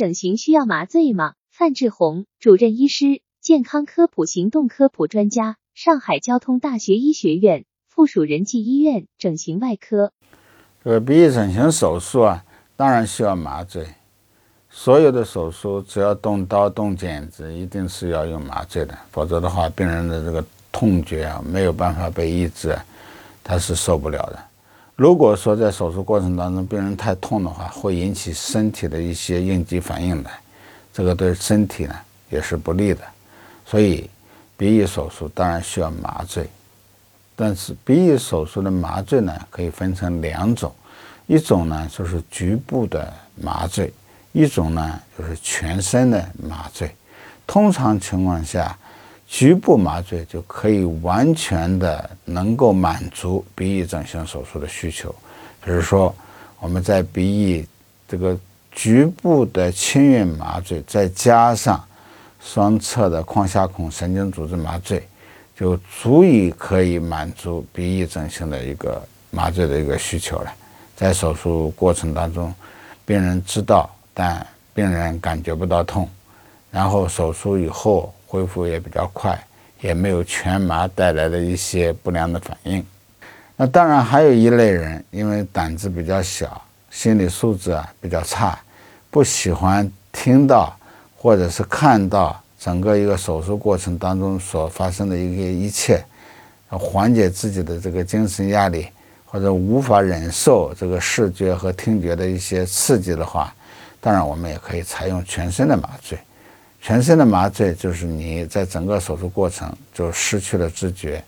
整形需要麻醉吗？范志红，主任医师，健康科普行动科普专家，上海交通大学医学院附属仁济医院整形外科。这个鼻翼整形手术啊，当然需要麻醉。所有的手术只要动刀动剪子，一定是要用麻醉的，否则的话，病人的这个痛觉啊没有办法被抑制，他是受不了的。如果说在手术过程当中病人太痛的话，会引起身体的一些应激反应来，这个对身体呢也是不利的。所以鼻翼手术当然需要麻醉，但是鼻翼手术的麻醉呢可以分成两种，一种呢就是局部的麻醉，一种呢就是全身的麻醉。通常情况下。局部麻醉就可以完全的能够满足鼻翼整形手术的需求，比如说我们在鼻翼这个局部的轻运麻醉，再加上双侧的眶下孔神经组织麻醉，就足以可以满足鼻翼整形的一个麻醉的一个需求了。在手术过程当中，病人知道，但病人感觉不到痛，然后手术以后。恢复也比较快，也没有全麻带来的一些不良的反应。那当然还有一类人，因为胆子比较小，心理素质啊比较差，不喜欢听到或者是看到整个一个手术过程当中所发生的一个一切，缓解自己的这个精神压力，或者无法忍受这个视觉和听觉的一些刺激的话，当然我们也可以采用全身的麻醉。全身的麻醉就是你在整个手术过程就失去了知觉。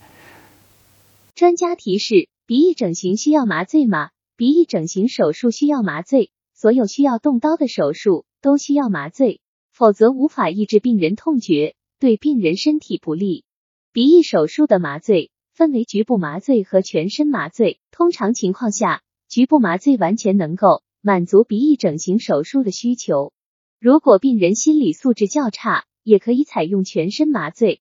专家提示：鼻翼整形需要麻醉吗？鼻翼整形手术需要麻醉，所有需要动刀的手术都需要麻醉，否则无法抑制病人痛觉，对病人身体不利。鼻翼手术的麻醉分为局部麻醉和全身麻醉，通常情况下，局部麻醉完全能够满足鼻翼整形手术的需求。如果病人心理素质较差，也可以采用全身麻醉。